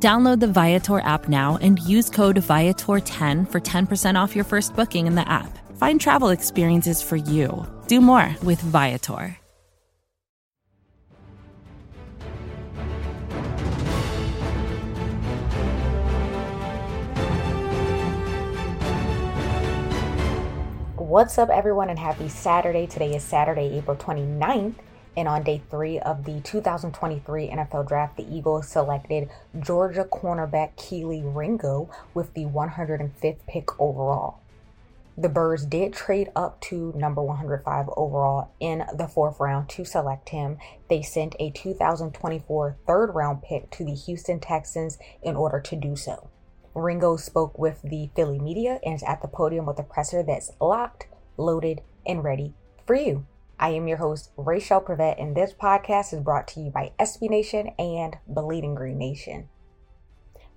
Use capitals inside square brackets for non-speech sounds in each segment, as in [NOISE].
Download the Viator app now and use code Viator10 for 10% off your first booking in the app. Find travel experiences for you. Do more with Viator. What's up, everyone, and happy Saturday. Today is Saturday, April 29th. And on day three of the 2023 NFL Draft, the Eagles selected Georgia cornerback Kelee Ringo with the 105th pick overall. The Birds did trade up to number 105 overall in the fourth round to select him. They sent a 2024 third round pick to the Houston Texans in order to do so. Ringo spoke with the Philly media and is at the podium with a presser that's locked, loaded, and ready for you. I am your host, Rachel Prevet, and this podcast is brought to you by SB Nation and Bleeding Green Nation.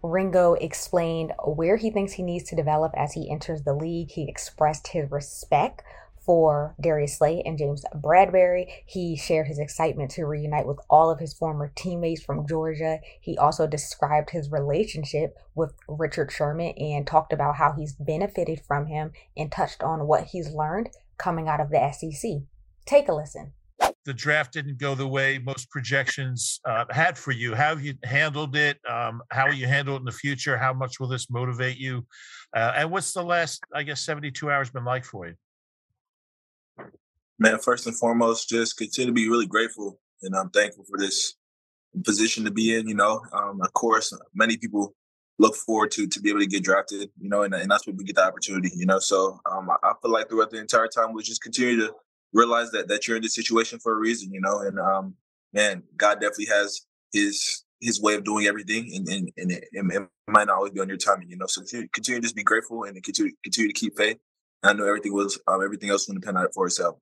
Ringo explained where he thinks he needs to develop as he enters the league. He expressed his respect for Darius Slay and James Bradberry. He shared his excitement to reunite with all of his former teammates from Georgia. He also described his relationship with Richard Sherman and talked about how he's benefited from him and touched on what he's learned coming out of the SEC. Take a listen. The draft didn't go the way most projections uh, had for you. How have you handled it? Um, how will you handle it in the future? How much will this motivate you? Uh, and what's the last, I guess, 72 hours been like for you? Man, first and foremost, just continue to be really grateful. And I'm thankful for this position to be in. You know, um, of course, many people look forward to to be able to get drafted. You know, and, and that's when we get the opportunity. You know, so um, I feel like throughout the entire time we just continue to realize that that you're in this situation for a reason, you know. And um, man, God definitely has his his way of doing everything, and and, and it, it, might not always be on your timing, you know. So continue, continue to just be grateful and continue continue to keep faith. And I know everything was um, everything else will depend on it for itself.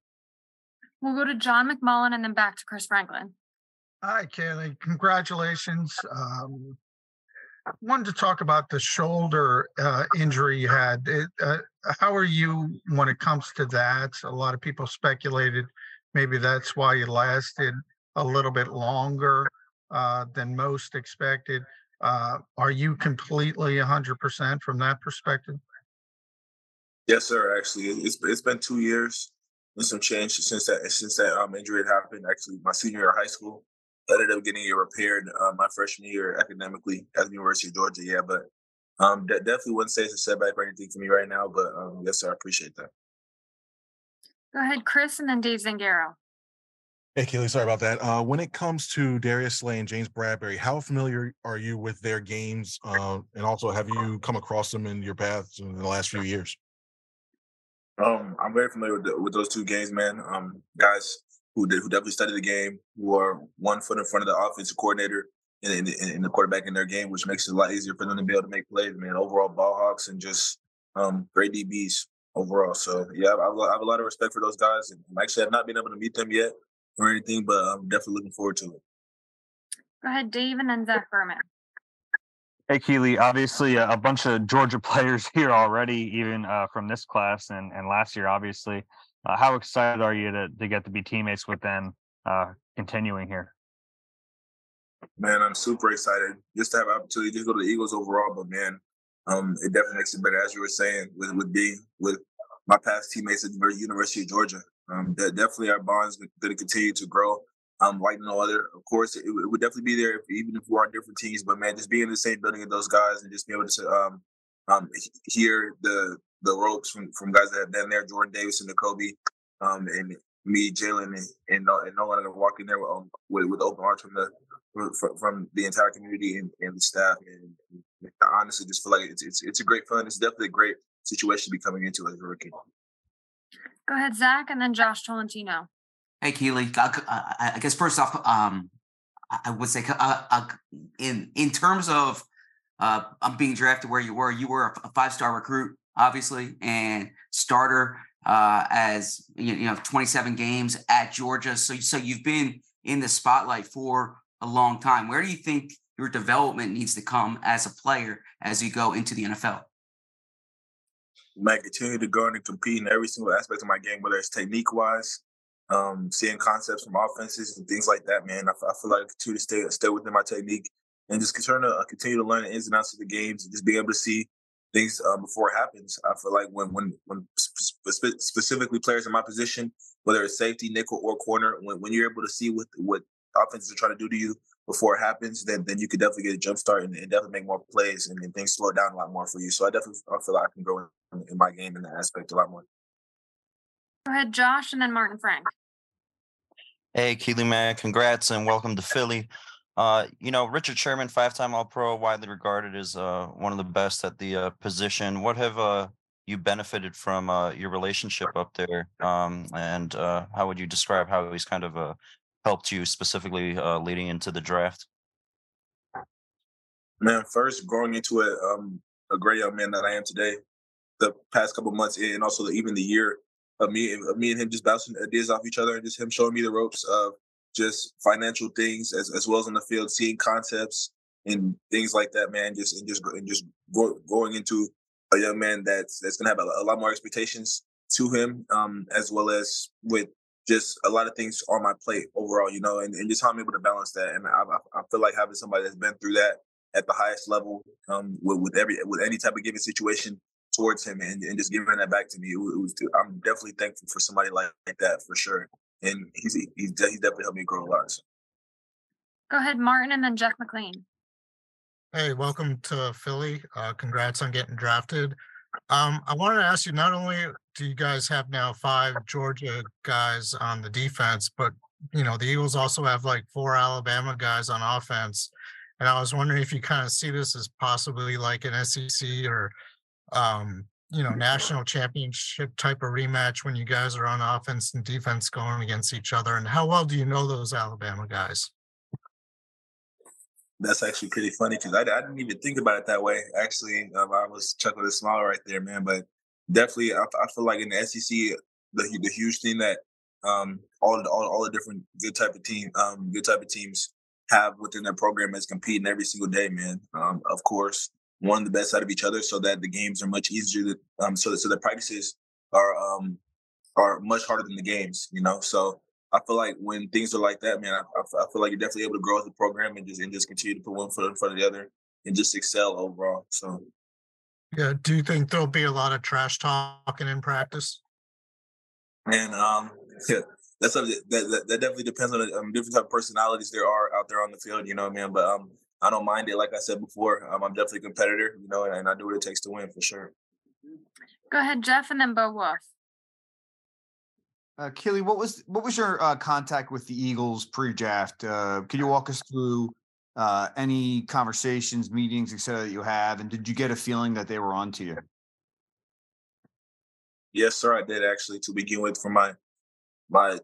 We'll go to John McMullen and then back to Chris Franklin. Hi, Kelee. Congratulations. Um, wanted to talk about the shoulder uh, injury you had. It, uh, how are you when it comes to that? A lot of people speculated maybe that's why you lasted a little bit longer uh, than most expected. Uh, are you completely 100% from that perspective? Yes, sir. Actually, it's it's been two years and some change since that since that um, injury had happened. Actually, my senior year of high school, ended up getting it repaired uh, my freshman year academically at the University of Georgia. Yeah, but um, that definitely wouldn't say it's a setback or anything for me right now, but um, yes, sir, I appreciate that. Go ahead, Chris, and then Dave Zangaro. Hey, Kelee, sorry about that. Uh, when it comes to Darius Slay and James Bradberry, how familiar are you with their games? Uh, and also, have you come across them in your paths in the last few years? Um, I'm very familiar with, the, with those two games, man. Um, guys who did, who definitely studied the game, who are one foot in front of the offensive coordinator, in, in, in, the quarterback in their game, which makes it a lot easier for them to be able to make plays. Man, overall ball hawks and just um, great DBs overall. So yeah, I have, I have, a lot of respect for those guys, and actually I've not been able to meet them yet or anything, but I'm definitely looking forward to it. Go ahead, Dave, and then Zach Berman. Hey, Kelee. Obviously, a, bunch of Georgia [LAUGHS] players here already, even uh, from this class and, and last year, obviously. Uh, how excited are you to, to get to be teammates with them uh, continuing here? Man, I'm super excited just to have opportunity to go to the Eagles overall. But man, um, it definitely makes it better, as you were saying, with with being with my past teammates at the University of Georgia. Um, that definitely our bonds going to continue to grow. Um, like no other. Of course, it, it would definitely be there if, even if we're on different teams. But man, just being in the same building with those guys and just be able to um, um, hear the the ropes from, from guys that have been there, Jordan Davis and Kobe, um, and me, Jalen, and, and, and Nolan are walking there with, um, with, with open arms from the from, from the entire community and, and the staff. And, and I honestly just feel like it's, it's it's a great fun. It's definitely a great situation to be coming into as a rookie. Go ahead, Zach, and then Josh Tolentino. Hey, Kelee. I, I guess first off, um, I would say uh, uh, in in terms of uh, I'm being drafted where you were, you were a five star recruit obviously, and starter uh, as you know 27 games at Georgia. So so you've been in the spotlight for a long time. Where do you think your development needs to come as a player as you go into the NFL? Man, continue to go and compete in every single aspect of my game, whether it's technique wise, um, seeing concepts from offenses and things like that. Man, I, I feel like I continue to stay stay within my technique and just continue to uh, continue to learn the ins and outs of the games and just being able to see things uh, before it happens. I feel like when when when spe- specifically players in my position, whether it's safety, nickel, or corner, when, when you're able to see what what offenses are trying to do to you before it happens, then then you could definitely get a jump start and, and definitely make more plays and, and, things slow down a lot more for you. So I definitely I feel like I can grow in, in my game in that aspect a lot more. Go ahead, Josh, and then Martin Frank. Hey, Kelee, man, congrats and welcome to Philly. Uh, you know, Richard Sherman, five-time All-Pro, widely regarded as uh, one of the best at the uh, position. What have uh, you benefited from uh, your relationship up there, um, and how would you describe how he's kind of helped you specifically leading into the draft? Man, first growing into a um, a great young man that I am today, the past couple months, and also the, even the year of me, of me and him just bouncing ideas off each other, and just him showing me the ropes of just financial things as, as well as on the field, seeing concepts and things like that, man. Just and just and just go, going into a young man that's that's gonna have a, a lot more expectations to him, um, as well as with just a lot of things on my plate overall, you know, and, and just how I'm able to balance that. And I, I feel like having somebody that's been through that at the highest level um, with, with every with any type of given situation towards him and, and just giving that back to me. It was, I'm definitely thankful for somebody like, like that for sure and he's he's, he's definitely helped me grow a lot. So. Go ahead, Martin, and then Jeff McLane. Hey, welcome to Philly. Uh, congrats on getting drafted. Um, I wanted to ask you, not only do you guys have now five Georgia guys on the defense, but you know the Eagles also have like four Alabama guys on offense. And I was wondering if you kind of see this as possibly like an SEC or um, you know national championship type of rematch when you guys are on offense and defense going against each other and how well do you know those alabama guys? That's actually pretty funny because I, I, didn't even think about it that way actually um, i was chuckling a smile right there man but definitely i, I feel like in the sec the, the huge thing that um, all, all all the different good type of team um, good type of teams have within their program is competing every single day man um, of course one the best out of each other so that the games are much easier to, um so so the practices are um are much harder than the games you know? So I feel like when things are like that man I, I feel like you're definitely able to grow as a program and just and just continue to put one foot in front of the other and just excel overall so. Yeah do you think there'll be a lot of trash talking in practice? And um [LAUGHS] yeah that's that, that, that definitely depends on the um, different type of personalities there are out there on the field you know man but um I don't mind it. Like I said before, um, I'm definitely a competitor, you know, and, and, I do what it takes to win for sure. Go ahead, Jeff, and then Bo Wulf. Uh, Kelee, what was what was your uh, contact with the Eagles pre-draft? Uh, could you walk us through uh, any conversations, meetings, etc. that you have, and did you get a feeling that they were on to you? Yes, sir. I did actually to begin with for my my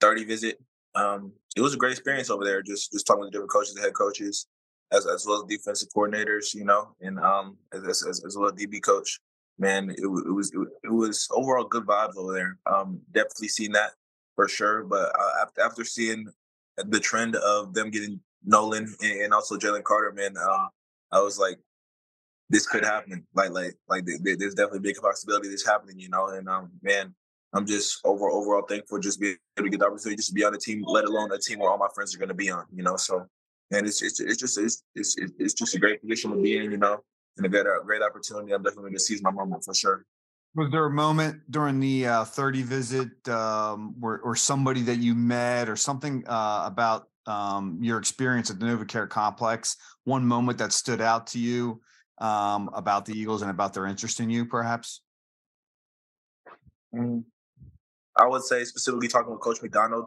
30 visit. Um, it was a great experience over there. Just just talking to different coaches, the head coaches, as as well as defensive coordinators, you know, and um as as, as well as DB coach. Man, it, it was it, it, was overall good vibes over there. Um, definitely seen that for sure. But uh, after after seeing the trend of them getting Nolan and, and also Jalen Carter, man, um, I was like, this could happen. Like like like there's definitely a big possibility this happening, you know. And um, man, I'm just over overall thankful just being able to get the opportunity just to be on a team, let alone a team where all my friends are going to be on, you know. So and it's it's, it's just it's, it's it's just a great position to be in, you know, and a great great opportunity. I'm definitely going to seize my moment for sure. Was there a moment during the uh, 30 visit um, where, or somebody that you met or something uh, about um, your experience at the NovaCare complex? One moment that stood out to you um, about the Eagles and about their interest in you, perhaps? Mm. I would say specifically talking with Coach McDonald.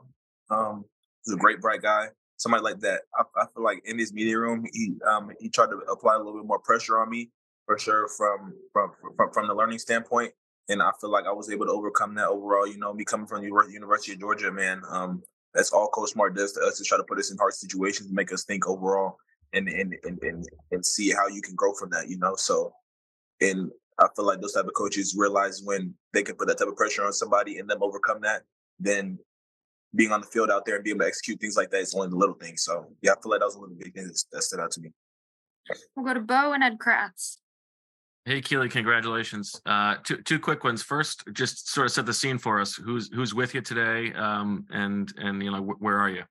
Um, he's a great, bright guy somebody like that. I, I feel like in his media room, he um, he tried to apply a little bit more pressure on me for sure from from from, from the learning standpoint. And I feel like I was able to overcome that overall. You know, me coming from the University of Georgia, man, um, that's all Coach Smart does to us to try to put us in hard situations, make us think overall, and and and and, and see how you can grow from that. You know, so and I feel like those type of coaches realize when they can put that type of pressure on somebody and them overcome that, then being on the field out there and being able to execute things like that is only the little things. So yeah, I feel like that was one of the big things that stood out to me. We'll go to Bo and Ed Kracz. Hey Kelee, congratulations. Uh, two two quick ones. First, just sort of set the scene for us. Who's who's with you today? Um, and and you know wh- where are you?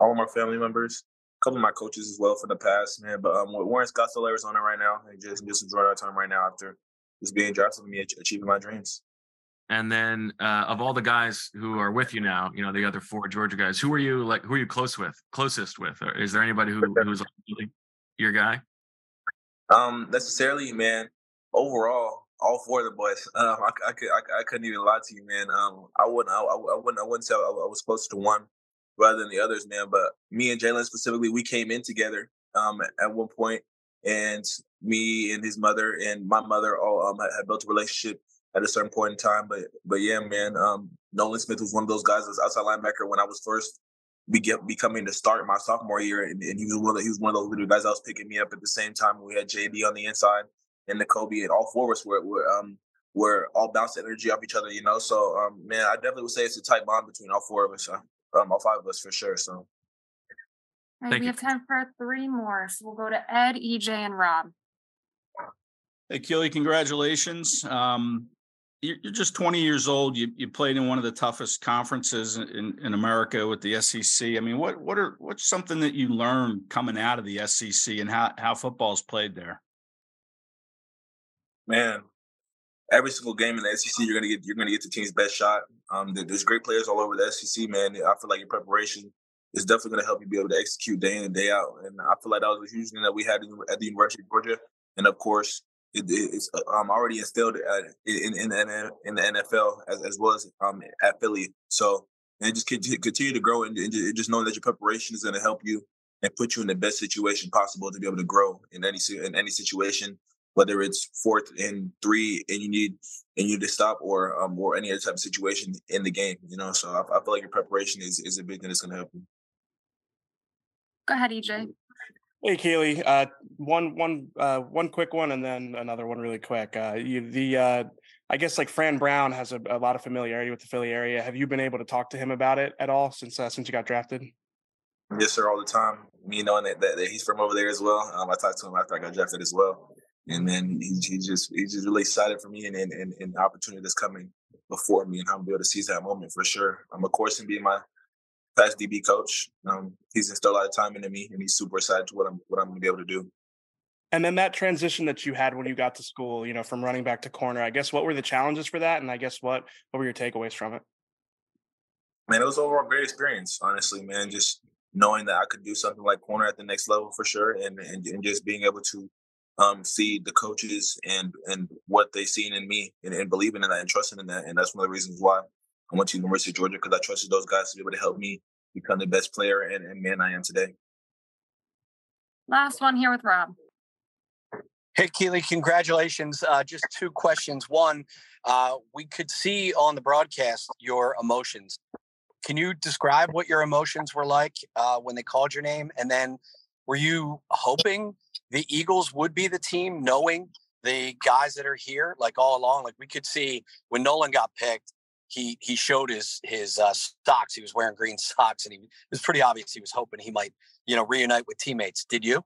All of my family members, a couple of my coaches as well for the past, man. But um, we're in Scottsdale, Arizona right now, and just just enjoying our time right now after just being drafted and me achieving my dreams. And then uh, of all the guys who are with you now, you know the other four Georgia guys. Who are you like? Who are you close with? Closest with? Or is there anybody who who's like your guy? Um, necessarily, man. Overall, all four of the boys. Um, I, I could, I, I, couldn't even lie to you, man. Um, I wouldn't, I, I wouldn't, I wouldn't say I, I was close to one rather than the others, man. But me and Jalen specifically, we came in together um at one point, and me and his mother and my mother all um had, had built a relationship at a certain point in time. But but yeah, man, um, Nolan Smith was one of those guys that was outside linebacker when I was first be get, becoming the start my sophomore year, and, and, he was one of the, he was one of those little guys that was picking me up at the same time. We had JD on the inside and the Kobe, and all four of us were, were um were all bouncing energy off each other, you know. So um man, I definitely would say it's a tight bond between all four of us, uh, um all five of us for sure. So. Right, we you. have time for three more. So we'll go to Ed, EJ, and Rob. Hey, Kelee, congratulations. Um, you're just 20 years old. You you played in one of the toughest conferences in, in America with the SEC. I mean, what what are what's something that you learned coming out of the SEC and how how football's played there? Man, every single game in the SEC, you're gonna get you're gonna get the team's best shot. Um, there's great players all over the SEC, man. I feel like your preparation is definitely gonna help you be able to execute day in and day out. And I feel like that was a huge thing that we had at the University of Georgia. And of course, it, it's um, already instilled in, in, in, in the NFL as, as well as um, at Philly. So and just continue to grow and, and just knowing that your preparation is going to help you and put you in the best situation possible to be able to grow in any in any situation, whether it's fourth and three and you need and you need to stop or um, or any other type of situation in the game. You know, so I, I feel like your preparation is is a big thing that's going to help you. Go ahead, EJ. Hey, Kelee. Uh, one, one, uh, one quick one, and then another one really quick. Uh, you, the, uh, I guess like Fran Brown has a, a, lot of familiarity with the Philly area. Have you been able to talk to him about it at all since uh, since you got drafted? Yes, sir. All the time. Me knowing that, that, that he's from over there as well. Um, I talked to him after I got drafted as well, and then he, he just he's just really excited for me and and, and, the opportunity that's coming before me and I'm able to seize that moment for sure. I'm um, of course and being my fast DB coach. Um, he's instilled a lot of time into me, and he's super excited to what I'm what I'm going to be able to do. And then that transition that you had when you got to school, you know, from running back to corner. I guess what were the challenges for that, and I guess what what were your takeaways from it? Man, it was overall a great experience. Honestly, man, just knowing that I could do something like corner at the next level for sure, and and, and just being able to um, see the coaches and and what they seen in me and, and believing in that and trusting in that, and that's one of the reasons why I went to University of Georgia because I trusted those guys to be able to help me become the best player and, and man I am today. Last one here with Rob. Hey, Kelee, congratulations. Uh, just two questions. One, uh, we could see on the broadcast your emotions. Can you describe what your emotions were like uh, when they called your name? And then were you hoping the Eagles would be the team, knowing the guys that are here, like all along? Like we could see when Nolan got picked, he he showed his his uh, socks. He was wearing green [LAUGHS] socks, and he it was pretty obvious he was hoping he might you know reunite with teammates. Did you?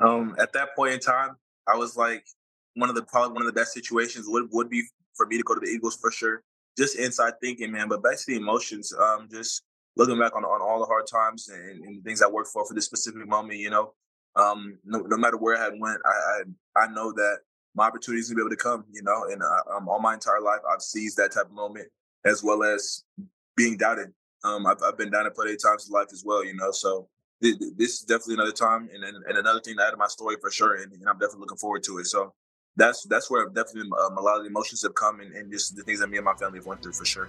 Um, at that point in time, I was like one of the probably one of the best situations would would be for me to go to the Eagles for sure. Just inside thinking, man. But back to the emotions. Um, just looking back on on all the hard times and, and things I worked for for this specific moment. You know, um, no, no matter where I had went, I, I I know that my opportunities to be able to come, you know, and uh, um, all my entire life, I've seized that type of moment as well as being doubted. Um, I've, I've been doubted plenty of times in life as well, you know, so th- th- this is definitely another time and, and, and, another thing to add to my story for sure. And, and, I'm definitely looking forward to it. So that's, that's where definitely um, a lot of the emotions have come and, and just the things that me and my family have went through for sure.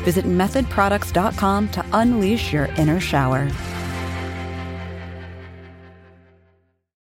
Visit methodproducts.com to unleash your inner shower.